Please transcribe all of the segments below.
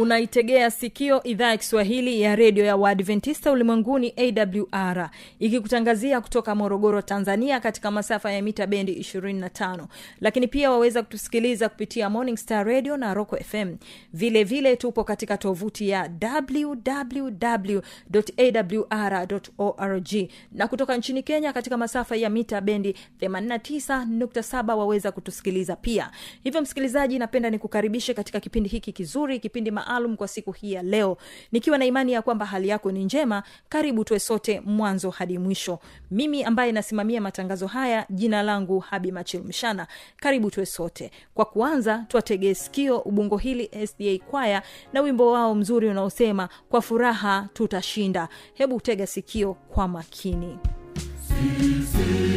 unaitegea sikio idhaa ya kiswahili ya redio ya waadventista ulimwenguni awr ikikutangazia kutoka morogoro tanzania katika masafa ya mita bendi 25 lakini pia waweza kutusikiliza kupitia morning star radio na roco fm vile vile tupo katika tovuti ya wwwawr na kutoka nchini kenya katika masafa ya mita bendi 89.7 waweza kutusikiliza pia. Hivyo msikilizaji napenda nikukaribishe katika kipindi hiki kizuri kipindi maalum kwa siku hii ya leo. Nikiwa na imani ya kwamba hali yako ni njema karibu tuwe sote mwanzo hadi mwisho. Mimi ambaye nasimamia matangazo haya jina langu habi machil mshana. Karibu tuwe sote. Kwa kuanza twategee sikio ubungo hili sda kwaya na wimbo wao mzuri unaosema kwa furaha tutashinda. Hebu tega sikio kwa makini. Sisi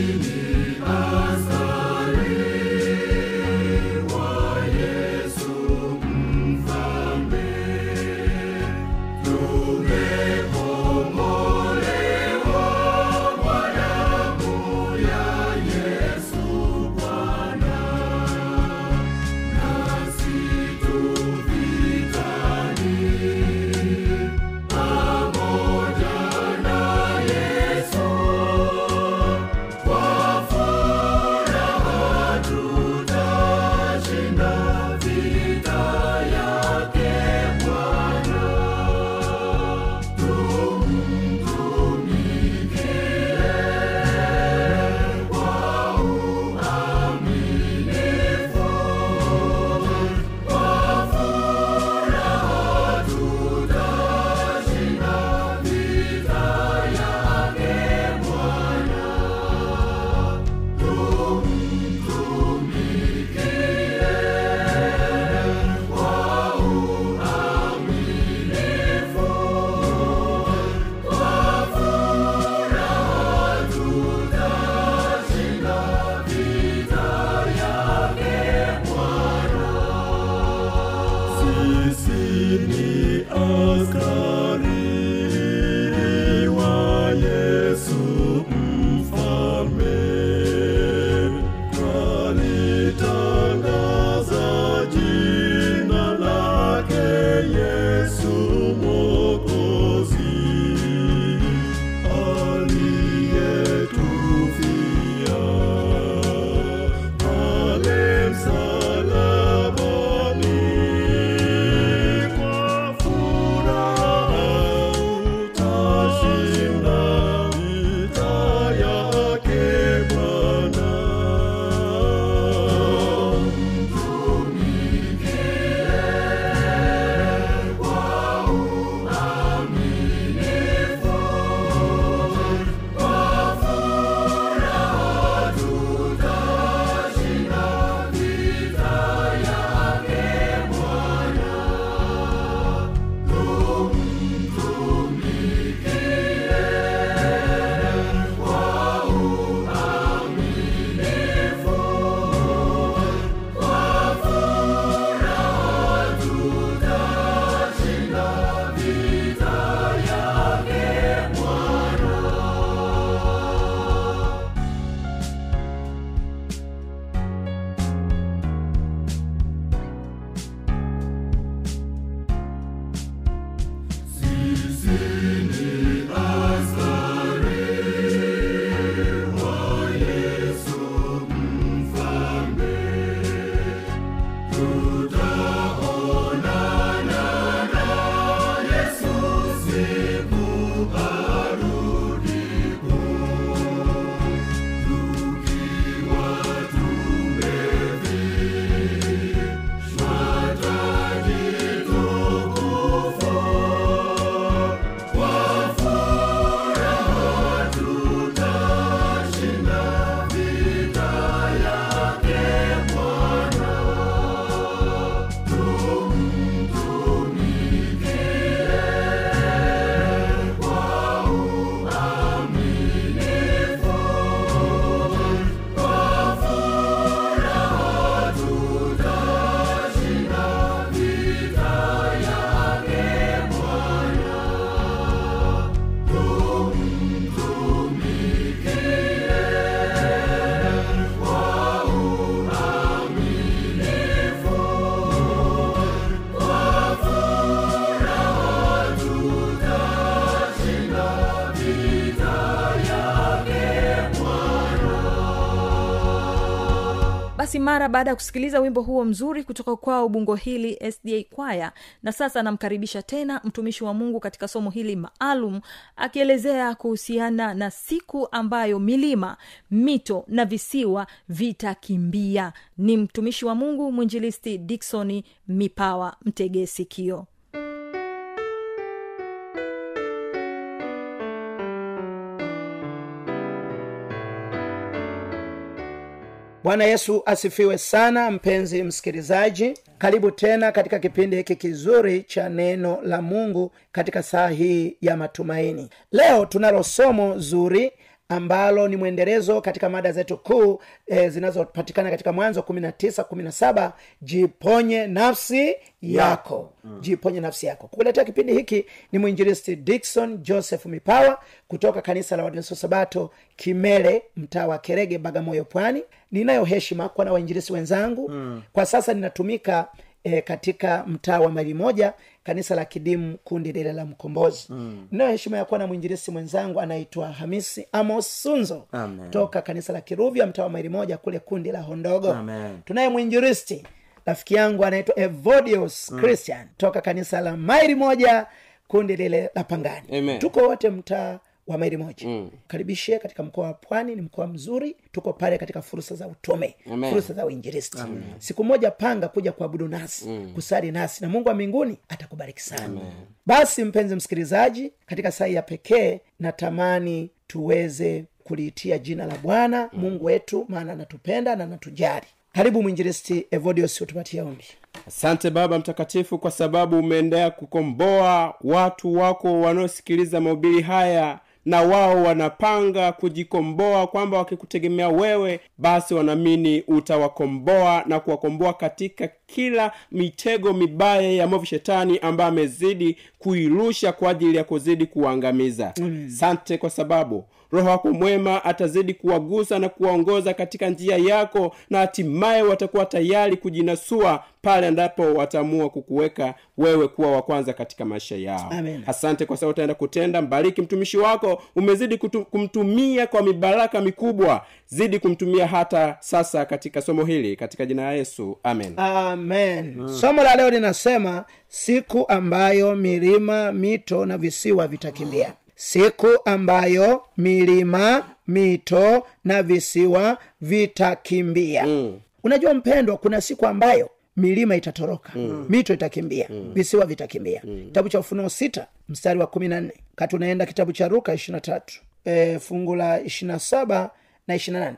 mara baada ya kusikiliza wimbo huo mzuri kutoka kwao bungo hili sda kwaya na sasa anamkaribisha tena mtumishi wa mungu katika somo hili maalum akielezea kuhusiana na siku ambayo milima mito na visiwa vitakimbia. Ni mtumishi wa mungu mwinjilisti diksoni mipawa mtegee sikio bwana yesu asifiwe sana mpenzi msikilizaji. Karibu tena katika kipindi hiki kizuri cha neno la mungu katika saa hii ya matumaini. Leo tunalo somo zuri ambalo ni mwendelezo katika mada zetu kuu e, zinazopatikana katika mwanzo 19 17 jiponye nafsi yako. Mm. jiponye nafsi yako. Kukuletea kipindi hiki ni mwinjilisti dikson joseph mipawa kutoka kanisa la wadventista sabato kimele mtaa wa kerege bagamoyo pwani. Ninayo heshima kuwa na wainjilisti wenzangu. Mm. kwa sasa ninatumika e, katika mtaa wa mali moja kanisa la kidimu kundi lile la mkombozi mm. nayo heshima ya kuwa na mwinjirisi mwenzangu anaitwa hamisi amos sunzo Amen. toka kanisa la kiruvya mtaa wa maili moja kule kundi la hondogo tunaye mwinjiristi rafiki yangu anaitwa evodius mm. christian toka kanisa la maili moja kundi lile la pangani Amen. tuko wote mtaa wa maili moja mm. karibishe katika mkoa wa pwani ni mkoa mzuri tuko pale katika fursa za utume fursa za uinjilisti siku moja panga kuja kuabudu nasi mm. kusali nasi na mungu wa mbinguni atakubariki sana Amen. basi mpenzi msikilizaji katika saa ya pekee natamani tuweze kuliitia jina la bwana mm. mungu wetu maana anatupenda na anatujali karibu mwinjilisti evodios utupatie ombi asante baba mtakatifu kwa sababu umeendelea kukomboa watu wako wanaosikiliza mahubiri haya na wao wanapanga kujikomboa kwamba wakikutegemea wewe basi wanaamini utawakomboa na kuwakomboa katika kila mitego mibaya ya movu shetani ambaye amezidi kuirusha kwa ajili ya kuzidi kuwaangamiza sante kwa sababu roho wako mwema atazidi kuwagusa na kuwaongoza katika njia yako na hatimaye watakuwa tayari kujinasua pale ambapo wataamua kukuweka wewe kuwa wa kwanza katika maisha yao. Amen. asante kwa sababu utaenda kutenda. Mbariki mtumishi wako. Umezidi kutu, kumtumia kwa mibaraka mikubwa. Zidi kumtumia hata sasa katika somo hili. Katika jina la yesu. Amen. Amen. Mm. somo la leo linasema siku ambayo milima mito na visiwa vitakimbia siku ambayo milima mito na visiwa vitakimbia mm. unajua mpendwa kuna siku ambayo milima itatoroka mm. mito itakimbia mm. visiwa vitakimbia mm. kitabu cha ufunuo sita mstari wa kumi na nne kati unaenda kitabu cha ruka ishirina tatu e, fungu la ishirina saba na ishirina nane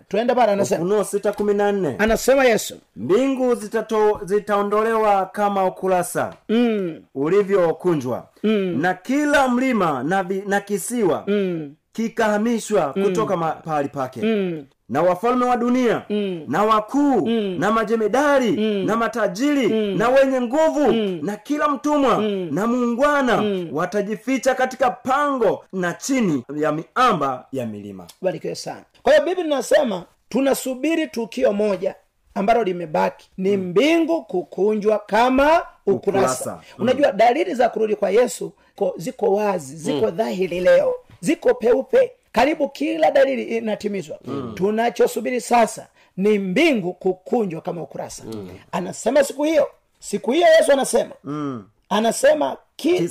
anasema sita kumi na nne anasema yesu mbingu zitato, zitaondolewa kama ukurasa mm, ulivyokunjwa mm. na kila mlima na, vi, na kisiwa mm, kikahamishwa mm. kutoka ma- pahali pake mm, na wafalme wa dunia Mm. na wakuu Mm. na majemedari Mm. na matajiri Mm. na wenye nguvu Mm. na kila mtumwa Mm. na muungwana Mm. watajificha katika pango na chini ya miamba ya milima barikiwe sana kwa hiyo biblia inasema tunasubiri tukio moja ambalo limebaki ni mbingu kukunjwa kama ukurasa, Ukurasa. Mm. unajua dalili za kurudi kwa yesu ko, ziko wazi ziko dhahiri leo ziko peupe karibu kila dalili inatimizwa mm. tunachosubiri sasa ni mbingu kukunjwa kama ukurasa mm. anasema siku hiyo siku hiyo yesu anasema mm. anasema ki,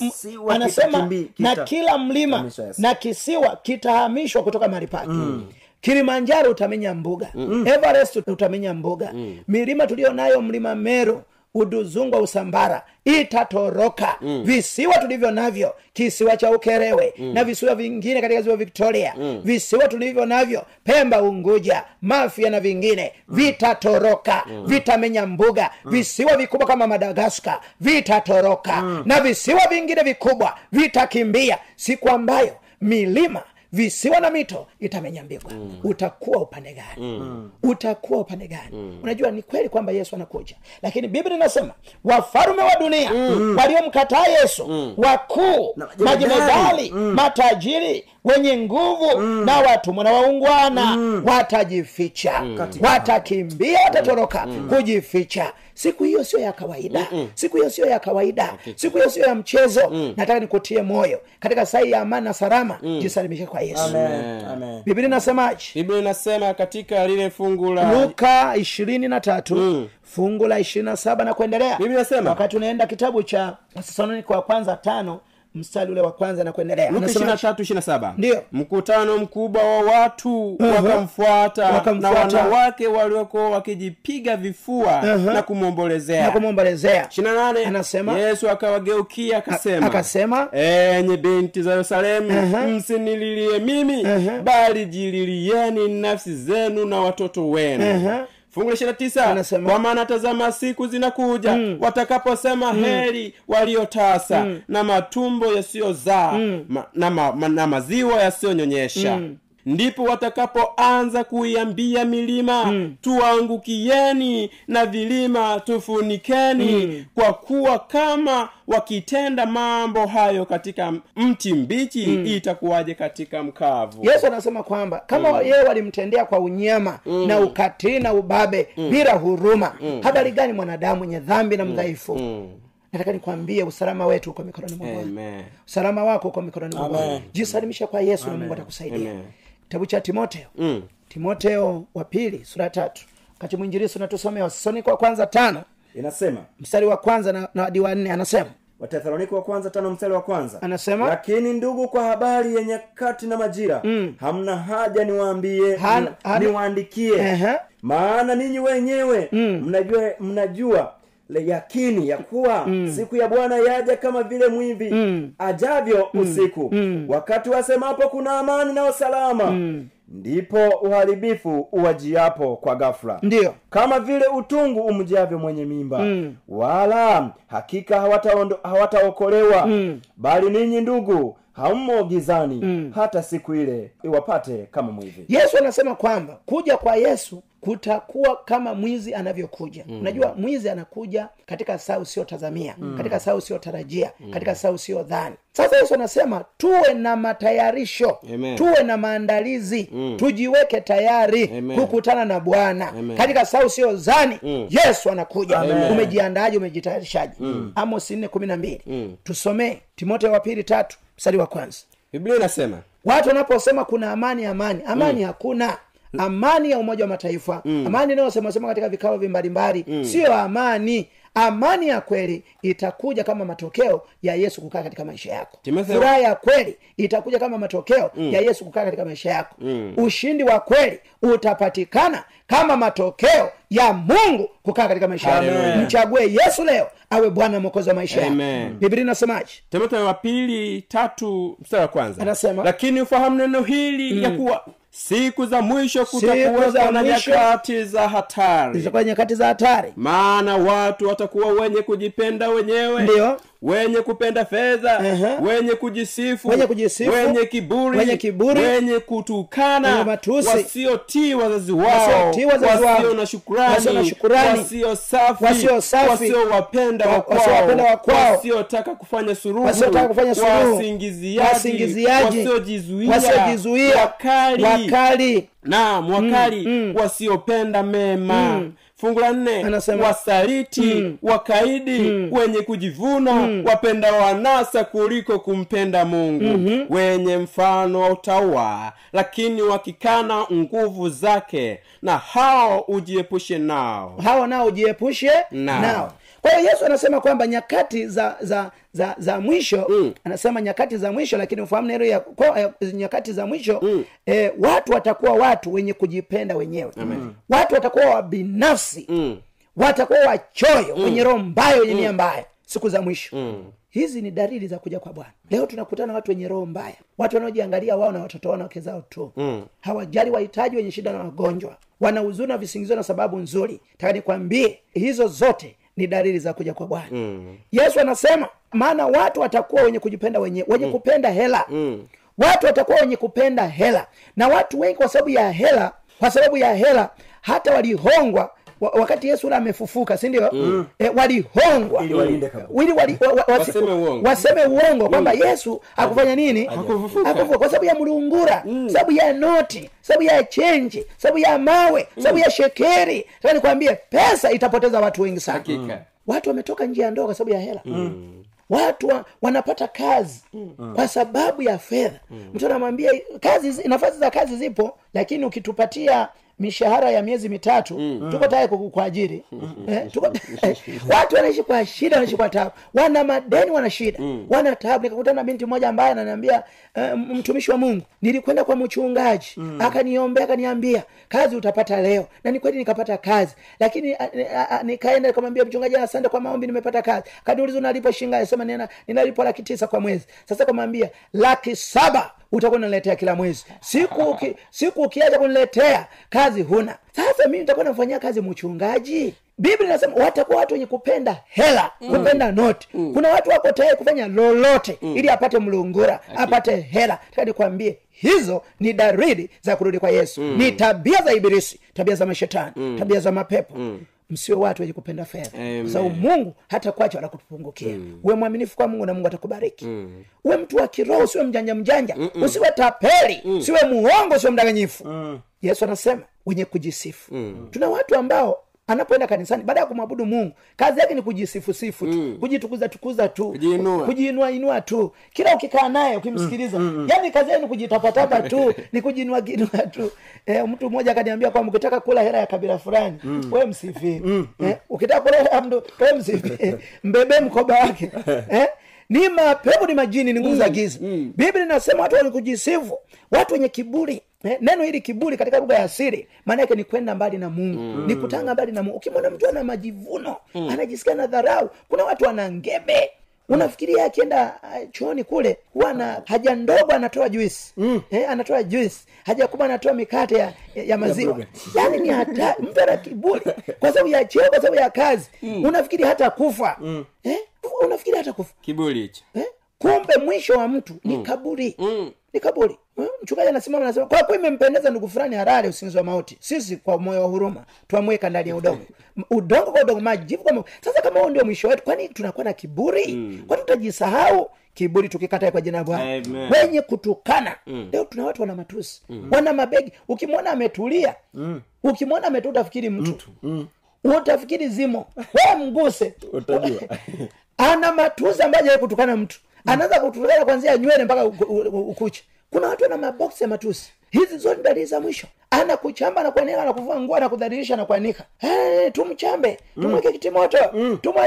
anasema kitakimbi- na kita- kila mlima na kisiwa kitahamishwa kutoka mahali pake mm. Kilimanjaro utamenya mbuga mm. everest utamenya mbuga mm. milima tuliyo nayo mlima meru uduzungwa usambara itatoroka mm. visiwa tulivyo navyo kisiwa cha ukerewe mm. na visiwa vingine katika ziwa victoria mm. visiwa tulivyo navyo pemba unguja mafia na vingine mm. vitatoroka mm. vitamenya mbuga mm. visiwa vikubwa kama madagaskar vitatoroka mm. na visiwa vingine vikubwa vitakimbia siku ambayo milima visiwa na mito itamenya mbigwa mm. utakuwa upande gani mm. utakuwa upande gani mm. unajua ni kweli kwamba yesu anakuja lakini biblia inasema wafalume wa dunia mm. waliomkataa yesu mm. wakuu majimedali majemedali mm. matajiri wenye nguvu mm. na watumwa na waungwana mm. watajificha mm. watakimbia watatoroka mm. kujificha siku hiyo sio ya kawaida Mm-mm. siku hiyo sio ya kawaida siku hiyo sio ya mchezo mm. nataka nikutie moyo katika sai ya amani na salama mm. jisalimishe kwa yesu Amen. Amen. biblia inasemaje biblia inasema katika lile fungu la luka ishirini na tatu Mm. fungu la ishirini na saba na kuendelea biblia inasema wakati unaenda kitabu cha wathesalonike wa kwanza tano mstari ule wa kwanza na kuendelea luka Anasema- 23 27 Ndiyo. mkutano mkubwa wa watu Uh-huh. wakamfuata na wanawake waliokuwa wakijipiga vifua Uh-huh. na kumwombolezea na kumwombolezea 28 Anasema- yesu akawageukia akasema akasema enye binti za yerusalemu Uh-huh. msinililie mimi Uh-huh. bali jililieni nafsi zenu na watoto wenu Uh-huh. Fungu la 29 Anasema- kwa maana tazama siku zinakuja watakaposema heri waliotasa na matumbo yasiyozaa ma, na, ma, ma, na maziwa yasiyonyonyesha ndipo watakapoanza kuiambia milima tuangukieni na vilima tufunikeni kwa kuwa kama wakitenda mambo hayo katika mti mbichi itakuwaje katika mkavu? Yesu anasema kwamba kama yeye walimtendea kwa unyama na ukatili na ubabe bila huruma habari gani mwanadamu mwenye dhambi na mdhaifu? Nataka nikwambie usalama wetu uko mikononi mwa bwana. Usalama wako uko mikononi mwa bwana. Jisalimisha kwa yesu na mungu atakusaidia. Amen. Kitabu cha timoteo Mm. timoteo wa pili sura ya tatu wakati mwinjirisi unatusomea wasonika wa kwanza tano inasema mstari wa kwanza na, na hadi wa nne anasema watesalonike wa kwanza tano mstari wa kwanza Anasema? lakini ndugu kwa habari ya nyakati na majira mm. hamna haja niwaambie Han- niwaandikie maana ninyi wenyewe mm. mnajua mnajua le yakini ya kuwa mm. siku ya bwana yaja kama vile mwivi mm. ajavyo usiku mm. wakati wasemapo kuna amani na usalama mm. ndipo uharibifu uwajiapo kwa gafula ndiyo kama vile utungu umjavyo mwenye mimba mm. wala hakika hawataokolewa hawataokolewa mm. bali ninyi ndugu hammo gizani mm. hata siku ile iwapate kama mwivi yesu anasema kwamba kuja kwa yesu kutakuwa kama mwizi anavyokuja mm. unajua mwizi anakuja katika saa usiyotazamia mm. katika saa usiyotarajia mm. katika saa usiyodhani sasa yesu anasema tuwe na matayarisho Amen. tuwe na maandalizi mm. tujiweke tayari Amen. kukutana na bwana katika saa usiyozani mm. yesu anakuja umejiandaji umejitayarishaji umejitayarishaje mm. amos nne kumi na mbili mm. tusomee timoteo wa pili tatu mstari wa kwanza biblia inasema watu wanaposema kuna amani amani amani mm. hakuna amani ya umoja wa mataifa. Mm. amani inayosemasema katika vikao vi mbalimbali. Mm. siyo amani. Amani ya kweli itakuja kama matokeo ya yesu kukaa katika maisha yako. Furaha ya kweli itakuja kama matokeo mm. ya yesu kukaa katika maisha yako. Mm. ushindi wa kweli utapatikana kama matokeo ya mungu kukaa katika maisha yako. Mchague yesu leo awe bwana mwokozi wa maisha yako. Biblia inasemaje? Timotheo wa pili tatu mstari wa kwanza. Anasema. lakini ufahamu neno hili ya kuwa siku za mwisho kutakuwepo na nyakati za hatari. Zitakuwa nyakati za hatari. Maana watu watakuwa wenye kujipenda wenyewe. Ndiyo. Wenye kupenda fedha Ehe. wenye kujisifu Wenye kujisifu. wenye kiburi Wenye kiburi. wenye kutukana Wenye matusi. wasiotii wazazi wao wasio na shukurani Wasio na shukurani. wasio safi wasiowapenda wakwao wasiotaka kufanya suruhu wasingiziaji wasiojizuia wakali wakali naam wakali wasiopenda mema fungu la nne Anasema- wasaliti wakaidi wenye kujivuna wapenda wanasa kuliko kumpenda mungu. Wenye mfano wa utaua lakini wakikana nguvu zake na hao ujiepushe nao. Hao nao ujiepushe Nao. nao. Kwa hiyo yesu anasema kwamba nyakati za za za za mwisho Mm. anasema nyakati za mwisho lakini ufahamu neno ya kwa, eh, nyakati za mwisho mm. eh, watu watakuwa watu wenye kujipenda wenyewe Amen. watu watakuwa wabinafsi Mm. watakuwa wachoyo wenye roho mbaya wenye nia mbaya siku za mwisho mm. hizi ni dalili za kuja kwa bwana leo tunakutana watu wenye roho mbaya watu wanaojiangalia wao na watoto wao na wake zao tu mm. hawajali wahitaji wenye shida na wagonjwa wanahuzuna visingizio na sababu nzuri taka nikwambie hizo zote ni dalili za kuja kwa bwana mm. yesu anasema maana watu watakuwa wenye kujipenda wenyewe wenye mm. kupenda hela mm. watu watakuwa wenye kupenda hela na watu wengi kwa sababu ya hela kwa sababu ya hela hata walihongwa wa- wakati yesu ule amefufuka si ndio? Mm. e, walihongwa. Ili wali, wa, wa, wasi- Waseme uongo. kwamba yesu akufanya nini? Hakufufuka. Hakufufuka. kwa sababu ya mlungura sababu ya noti sababu ya chenji sababu ya mawe sababu ya shekeri. Taka nikwambie pesa itapoteza watu wengi sana. Hakika. Watu wametoka njia ya ndoa kwa sababu ya hela. Watu wa, wanapata kazi kwa sababu ya fedha. Mtu anamwambia kazi nafasi za kazi zipo lakini ukitupatia mishahara ya miezi mitatu tuko tayari kukuajiri eh, tuko, watu wanaishi kwa shida wanaishi kwa tabu. Wana madeni wana shida. Wana tabu. Nikakutana na binti mmoja ambaye ananiambia uh, mtumishi wa mungu nilikwenda kwa mchungaji. Akaniombea akaniambia kazi utapata leo. Na ni kweli nikapata kazi. Lakini nikaenda nikamwambia mchungaji asante kwa maombi nimepata kazi. Kaniuliza unalipo shinga sema nina ninalipo laki tisa kwa mwezi. Sasa kamwambia laki saba utakuwa unaniletea kila mwezi. Siku siku ukiacha kuniletea kazi huna. Sasa mimi nitakuwa namfanyia kazi mchungaji? Biblia inasema watakuwa watu wenye kupenda hela kupenda noti kuna watu wako tayari kufanya lolote ili apate mlungura apate hela. Taka nikwambie hizo ni darili za kurudi kwa yesu. Ni tabia za ibilisi tabia za mashetani tabia za mapepo msiwe watu wenye kupenda fedha. Kwa sababu mungu hata kwacha wala kutupungukia. Uwe mwaminifu kwa mungu na mungu atakubariki. Uwe mtu wa kiroho usiwe mjanja mjanja. Usiwe tapeli. Usiwe muongo usiwe mdanganyifu. Yesu anasema wenye kujisifu. Tuna watu ambao anapoenda kanisani baada ya kumwabudu mungu kazi yake ni kujisifusifu tu kujitukuza tukuza tu Kujiinua. kujiinua inua tu. Kila ukikaa naye ukimsikiliza yani kazi yake ni kujitapatapa tu ni kujiinua inua tu. Eh, mtu mmoja akaniambia kwamba ukitaka kula hela ya kabila fulani we msifie eh, ukitaka kula hela ya mtu we msifie mbebee mkoba wake. Eh, ni mapepo ni majini ni nguvu za giza. biblia inasema watu wenye kujisifu watu wenye kiburi. Eh, neno hili kiburi katika lugha ya asiri maana yake ni kwenda mbali na mungu. Ni kutanga mbali na mungu. Ukimwona mtu ana majivuno anajisikia na dharau kuna watu wana ngebe unafikiria akienda uh, chooni kule huwa na haja ndogo anatoa juisi mm. eh, anatoa juisi haja kubwa anatoa mikate ya, ya, ya maziwa yaani ni hata mtu ana kiburi. Kwa sababu ya cheo kwa sababu ya kazi. Unafikiri hata kufa. Eh? unafikiri hata kufa. Kiburi hicho. Eh? kumbe mwisho wa mtu ni kaburi. Ni kaburi mchungaji anasimama anasema kwa kuwa imempendeza ndugu fulani harare usinzi wa mauti. Sisi kwa moyo wa huruma twamweka ndani ya udongo. Udongo kwa udongo majivu kwa sasa kama huo ndio mwisho wetu kwani tunakuwa na kiburi? Kwani tutajisahau? Kiburi tukikatae kwa jina bwana. Wenye kutukana. Leo tuna watu wana matusi. Wana mabegi. Ukimwona ametulia ukimwona ametulia utafikiri mtu. Utafikiri zimo. We mguse. Ana matusi ambayo jawai kutukana mtu. Anaanza kutukana kwanzia nywele mpaka ukucha kuna watu wana maboksi ya matusi. Hizi zote dalili za mwisho. Anakuchamba anakuanika anakuvua nguo anakudhalilisha anakuanika. Hey, tumchambe. Tumweke kitimoto. Tumwe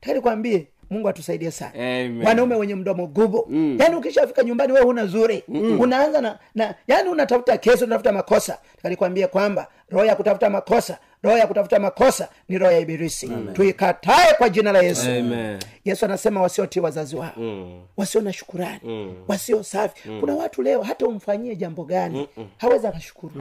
tayari kwambie mungu atusaidie sana. Amen. wanaume wenye mdomo gubu. Mm. yaani ukishafika nyumbani wewe huna zuri. Mm. unaanza na, na yaani unatafuta kesi unatafuta makosa. Takalikwambia kwamba roho ya kutafuta makosa roho ya kutafuta makosa ni roho ya ibilisi tuikatae kwa jina la yesu Amen. yesu anasema wasiotii wazazi wao mm. wasio na shukurani mm. wasio safi mm. kuna watu leo hata umfanyie jambo gani mm hawezi akashukuru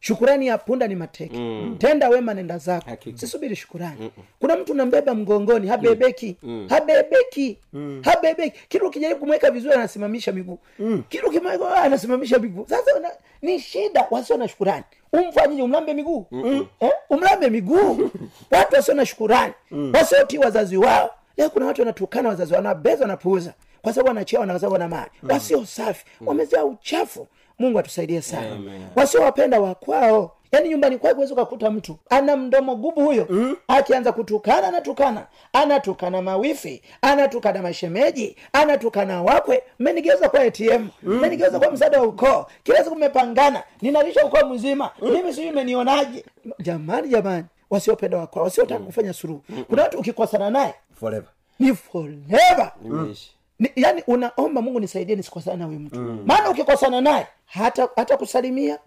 shukurani ya punda ni mateke mm. tenda wema nenda zako Hakika. sisubiri shukurani Mm-mm. kuna mtu nambeba mgongoni habebeki mm. habebeki mm. habebeki kila ukijaribu kumweka vizuri anasimamisha miguu mm. kila ukimweka ah, anasimamisha miguu sasa una, ni shida wasio na shukurani umfanyije umlambe miguu. Mm. eh? umlambe miguu. Watu wasio na shukurani. Mm. wasiotii wazazi wao. Leo kuna watu wanatukana wazazi wao wanabeza wanapuuza. Kwa sababu wanachea na wana mali. Wasio safi. Wamezaa uchafu. Mungu atusaidie sana. Wasiowapenda wakwao yaani nyumbani kwake huwezi ukakuta mtu. Ana mdomo gubu huyo. Mm. akianza kutukana anatukana anatukana mawifi anatukana mashemeji anatukana wakwe. Mmenigeuza kwa atm mmenigeuza kwa msaada wa ukoo. Kila siku mmepangana. Ninalisha ukoo mzima. Mimi sijui menionaje jamani jamani. Wasiopenda wakwao wasiotaka kufanya suruhu kuna watu ukikosana naye forever. ni forever. Imeisha. Ni, yani unaomba mungu nisaidie nisikosana na huyu mtu. Maana ukikosana naye hata hata kusalimia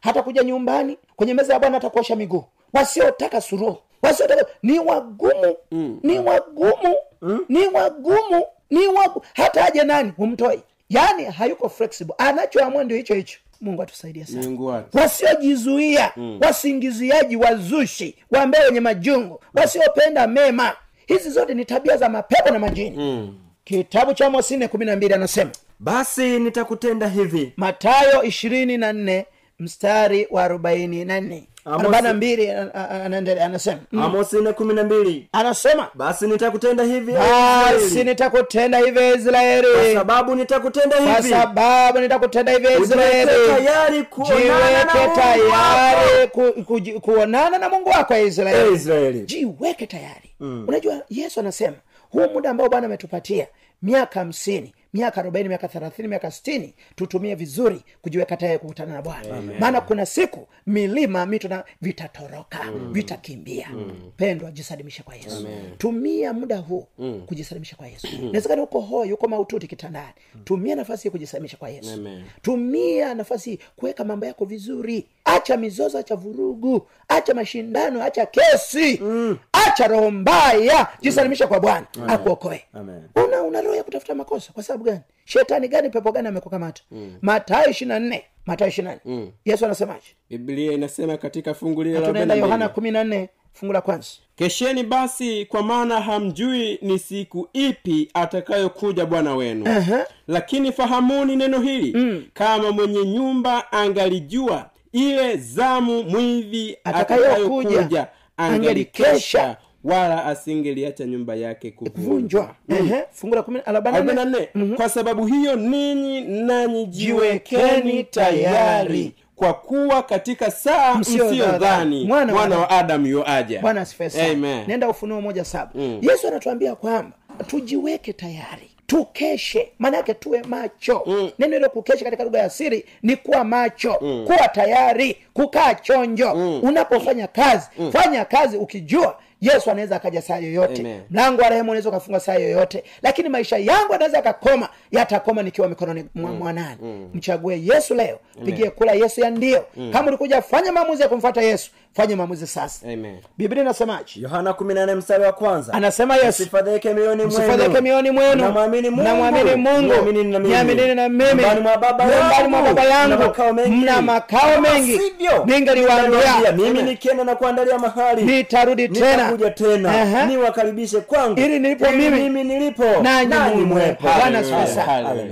hata kuja nyumbani kwenye meza ya bwana hata kuosha miguu. Wasiotaka suruhu wasiotaka ni wagumu. Ni wagumu. Ni wagumu. Ni wagumu hata aje nani humtoi. Yaani hayuko flexible. Anachoamua ndio hicho hicho. Mungu atusaidie sana. Wasiojizuia. Mm. wasingiziaji wazushi. Wambee wenye majungu. Wasiopenda mema. Hizi zote ni tabia za mapepo na majini kitabu cha mosi nne kumi na mbili anasema basi nitakutenda hivi. Matayo ishirini na nne mstari wa arobaini na nne. Arobaini na mbili a- a- anaendelea anasema. Mm. nne kumi na mbili. Anasema basi nitakutenda hivi basi nitakutenda hivi kwa israeli. Sababu nitakutenda kwa hivi. sababu nitakutenda hivi israeli. tayari kuonana na Mungu wako. tayari ku, ku, kuonana na mungu wako ya israeli. Israeli. Jiweke tayari. Mm. unajua yesu anasema huu muda ambao bwana ametupatia miaka hamsini miaka arobaini miaka thelathini miaka sitini tutumie vizuri kujiweka tayari kukutana na bwana. Maana kuna siku milima mito na vitatoroka vitakimbia. Pendwa jisalimishe kwa yesu. Tumia muda huu kujisalimisha kwa yesu. Inawezekana uko hoi uko maututi kitandani. Tumia nafasi hii kujisalimisha kwa yesu. Amen. tumia nafasi kuweka mambo yako vizuri acha mizozo acha vurugu acha mashindano acha kesi. Acha roho mbaya. Jisalimisha kwa bwana. Akuokoe. Una una roho ya kutafuta makosa. Kwa sababu gani? Shetani gani pepo gani amekukamata? Matayo ishiri na nne. Matayo ishiri na nne. Yesu anasemaje? Biblia inasema katika fungu lile tunaenda yohana kumi na nne fungu la kwanza. Kesheni basi kwa maana hamjui ni siku ipi atakayokuja bwana wenu. Aha. lakini fahamuni neno hili. Kama mwenye nyumba angalijua ile zamu mwivi Atakayokuja, angelikesha, wala asingeliacha nyumba yake kuvunjwa. Mm. Ehe, fungu la kumi arobaini na nne. Na nne. Kwa sababu hiyo ninyi nanyi Jiwekeni tayari. kwa kuwa katika saa Msiyodhani. Mwana wa mwana wa adamu yoaja bwana nenda ufunuo moja saba. Yesu anatuambia kwamba tujiweke tayari tukeshe. Maanake tuwe macho. Mm. neno hilo kukeshe katika lugha ya siri ni kuwa macho. Mm. kuwa tayari kukaa chonjo. Mm. unapofanya kazi mm. fanya kazi ukijua yesu anaweza akaja saa yoyote. Amen. mlango wa rehemu unaweza ukafunga saa yoyote. Lakini maisha yangu anaweza akakoma yatakoma nikiwa mikononi mwa mwanani. Mchague yesu leo. Pigie kula yesu ya ndio. Kama ulikuja fanya maamuzi ya kumfuata yesu fanye maamuzi sasa. Biblia inasemaje? Yohana 14 mstari wa kwanza. Anasema yesu msifadhaike mioyoni mioni mwenu. Namwamini Mungu. Niaminini na mimi. na Nyumbani mwa Baba yangu. Mna makao mengi. ningaliwaambia mimi nikienda na kuandalia mahali nitarudi tena. Tena. Niwakaribishe kwangu. Ili nilipo mimi, mimi nilipo. nanyi mwepo. Bwana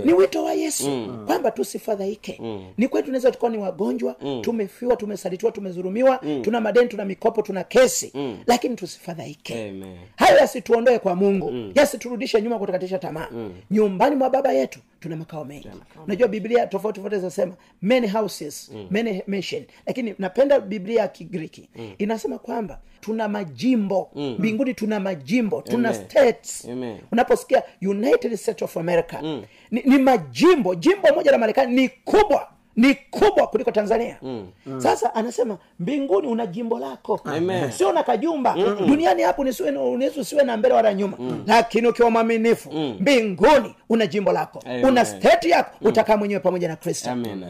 ni wito wa yesu kwamba tusifadhaike. Ni kweli tunaweza tukawa ni wagonjwa tumefiwa tumesalitiwa tumezurumiwa tuna madeni tuna mikopo tuna kesi. Lakini tusifadhaike. Hayo yasituondoe kwa mungu. Yasiturudishe nyuma kutakatisha tamaa. Nyumbani mwa baba yetu tuna makao mengi. Unajua biblia tofauti tofauti zinasema many houses many mission. Lakini napenda biblia ya kigiriki. Inasema kwamba tuna majimbo. Mbinguni tuna majimbo tuna Amen. states. Amen. unaposikia united states of america ni, ni majimbo. Jimbo moja la marekani ni kubwa ni kubwa kuliko tanzania. Mm. sasa anasema mbinguni una jimbo lako. Sio na kajumba. Duniani hapo nisiwe na- unaweza usiwe na mbele wala nyuma. Lakini ukiwa mwaminifu mbinguni una jimbo lako. Amen. una state yako. Utakaa mwenyewe pamoja na kristo. Amen.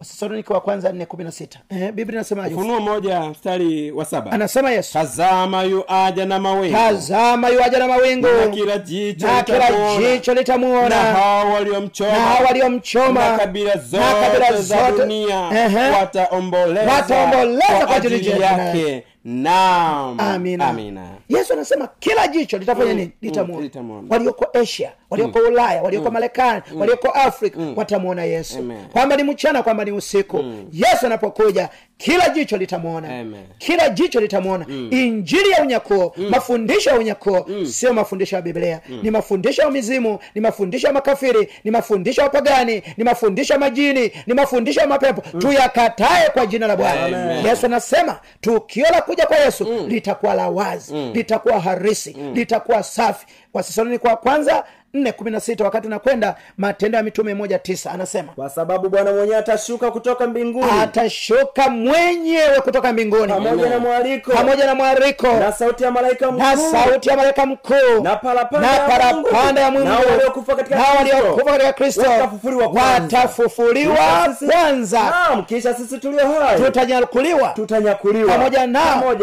Wathesalonike wa kwanza nne kumi na sita. Eh, biblia inasemaje ufunuo moja mstari wa saba. Anasema yesu. Tazama yu aja na mawingu. Tazama yuaja na mawingu. Na kila jicho litamuona. jicho na hao waliomchoma. Na hao waliomchoma. Na kabila na zote za zote. dunia wataomboleza Wataomboleza kwa ajili yake. Naam. Amina. amina. Yesu anasema kila jicho litafanya nini? litamwona. mm, walioko asia walioko ulaya walioko marekani walioko afrika watamwona yesu. Kwamba ni mchana kwamba ni usiku. Yesu anapokuja kila jicho litamwona. Kila jicho litamwona. Injili ya unyakuo mafundisho ya unyakuo sio mafundisho ya biblia. Ni mafundisho ya mizimu ni mafundisho ya makafiri ni mafundisho ya wapagani ni mafundisho ya majini ni mafundisho ya mapepo. Tuyakatae kwa jina la bwana. Yesu anasema tukio la kuja kwa yesu litakuwa la wazi litakuwa harisi litakuwa safi. Wathesalonike kwa kwanza nne kumi na sita wakati unakwenda matendo ya mitume moja tisa anasema kwa sababu bwana mwenyewe atashuka kutoka mbinguni. Atashuka mwenyewe kutoka mbinguni. Pamoja na pamoja na mwariko na sauti ya malaika na mkuu. sauti ya malaika mkuu. Na parapanda ya Mungu. waliokufa katika Kristo. Watafufuliwa kwanza. Kisha sisi- kwanza. Naam, kisha sisi tulio hai. Tutanyakuliwa. Tutanyakuliwa. Pamoja nao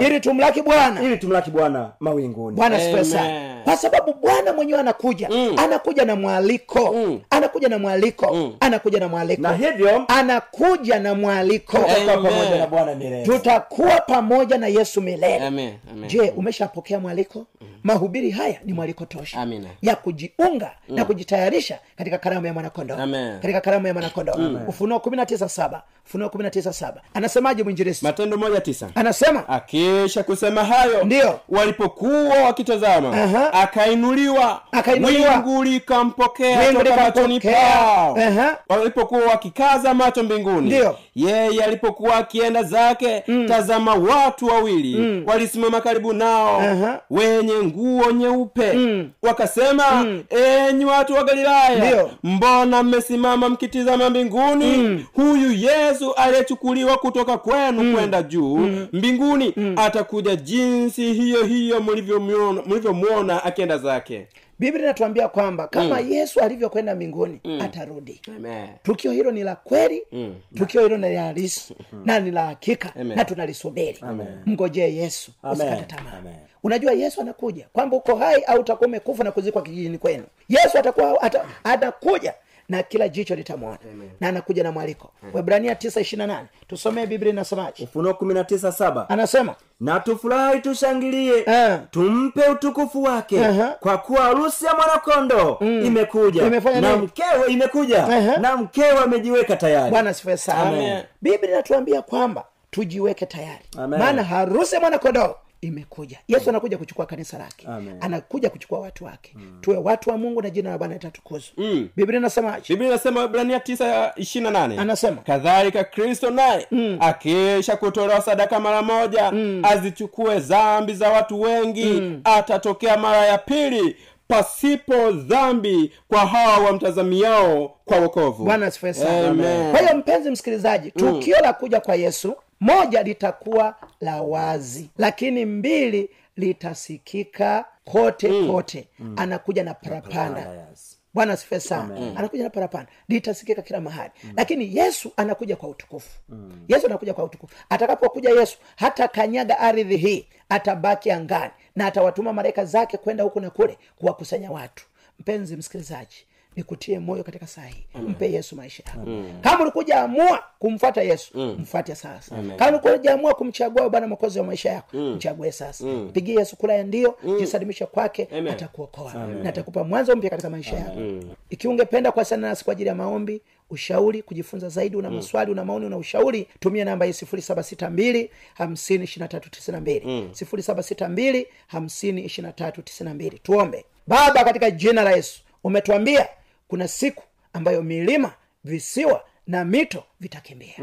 ili tumlaki bwana. Ili tumlaki bwana mawinguni. Bwana sana. Kwa sababu bwana mwenyewe anakuja anakuja. Na mwaliko. Anakuja na mwaliko. Anakuja na mwaliko. Na hivyo anakuja na mwaliko. tutakuwa pamoja na bwana milele. Tutakuwa pamoja na yesu milele. Amen. Amen. je umeshapokea mwaliko mahubiri haya ni mwaliko tosha Amina. ya kujiunga na kujitayarisha katika karamu ya mwanakondo. Katika karamu ya mwanakondoo ufunuo kumi na tisa saba. Ufunuo kumi na tisa saba. Anasemaje mwinjirisi matendo moja tisa. Anasema akisha kusema hayo Ndiyo. walipokuwa wakitazama Aha. akainuliwa. Akainuliwa. wingu likampokea toka machoni pao. Aha. walipokuwa wakikaza macho mbinguni Ndiyo. yeye alipokuwa akienda zake tazama watu wawili walisimama karibu nao. Aha. wenye nguo nyeupe. Wakasema enyi watu wa galilaya Ndiyo. mbona mmesimama mkitizama mbinguni? Huyu yesu aliyechukuliwa kutoka kwenu kwenda juu mbinguni atakuja jinsi hiyo hiyo mlivyomwona mlivyomwona akienda zake biblia inatuambia kwamba kama yesu alivyokwenda mbinguni atarudi. Amen. tukio hilo ni la kweli tukio hilo ni la halisi na ni la hakika na tunalisubiri. Mngojee yesu usikate tamaa. Unajua yesu anakuja. Kwamba uko hai au utakuwa umekufa na kuzikwa kijijini kwenu. Yesu atakuwa ata, atakuja na kila jicho litamwona. Na anakuja na mwaliko. Webrania tisa ishirina nane. Tusomee biblia inasemaje? Ufunuo kumi na tisa saba. Anasema na tufurahi tushangilie uh. tumpe utukufu wake Aha. kwa kuwa harusi ya mwanakondo imekuja. Imefanya na mkewe imekuja. Aha. na mkewe amejiweka tayari. Bwana sana. Biblia inatuambia kwamba tujiweke tayari. Maana harusi ya mwanakondoo imekuja. Yesu anakuja kuchukua kanisa lake. Amen. anakuja kuchukua watu wake. Tuwe watu wa mungu na jina la bwana litatukuzwa mm. biblia biblia inasema ibrania tisa ishirina nane. Anasema. kadhalika kristo naye akisha kutolewa sadaka mara moja azichukue zambi za watu wengi atatokea mara ya pili pasipo dhambi kwa hawa wamtazamiao kwa wokovu. Bwana kwa hiyo mpenzi msikilizaji tukio la kuja kwa yesu moja litakuwa la wazi lakini mbili litasikika kote kote. Anakuja na parapanda. Yes. bwana asifiwe sana. Anakuja na parapanda. Litasikika kila mahali. Lakini yesu anakuja kwa utukufu. Yesu anakuja kwa utukufu. Atakapokuja yesu hata kanyaga ardhi hii atabaki angani na atawatuma malaika zake kwenda huku na kule kuwakusanya watu. Mpenzi msikilizaji nikutie moyo katika saa hii mpe yesu maisha yako. Kama ulikuja amua kumfuata yesu mfate sasa. Kama ulikuja amua kumchagua bwana mokozi wa maisha yako mchague sasa. Mpigie yesu kula ya ndio jisalimisha kwake atakuokoa. Na atakupa mwanzo mpya katika maisha yako. Ikiwa ungependa kuwasiliana nasi kwa ajili ya maombi ushauri kujifunza zaidi una maswali una maoni una ushauri tumia namba hii sifuri saba sita mbili hamsini ishiri na tatu tisini na mbili. Sifuri saba sita mbili hamsini ishiri na tatu tisini na mbili. Tuombe. Baba katika jina la yesu umetuambia kuna siku ambayo milima visiwa na mito vitakimbia.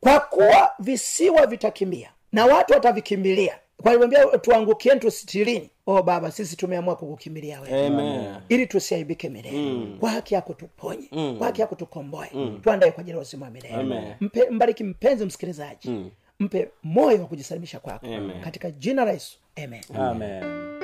Kwa kuwa visiwa vitakimbia na watu watavikimbilia kwaliambia tuangukieni tusitirini o baba sisi tumeamua kukukimbilia wewe. Ili tusiaibike milele. Kwa haki yako tuponye. Kwa haki yako tukomboe. Tuandae kwa ajili ya uzima wa milele. Mpe- mbariki mpenzi msikilizaji. Mpe moyo wa kujisalimisha kwako. Katika jina la yesu. Amen. Amen.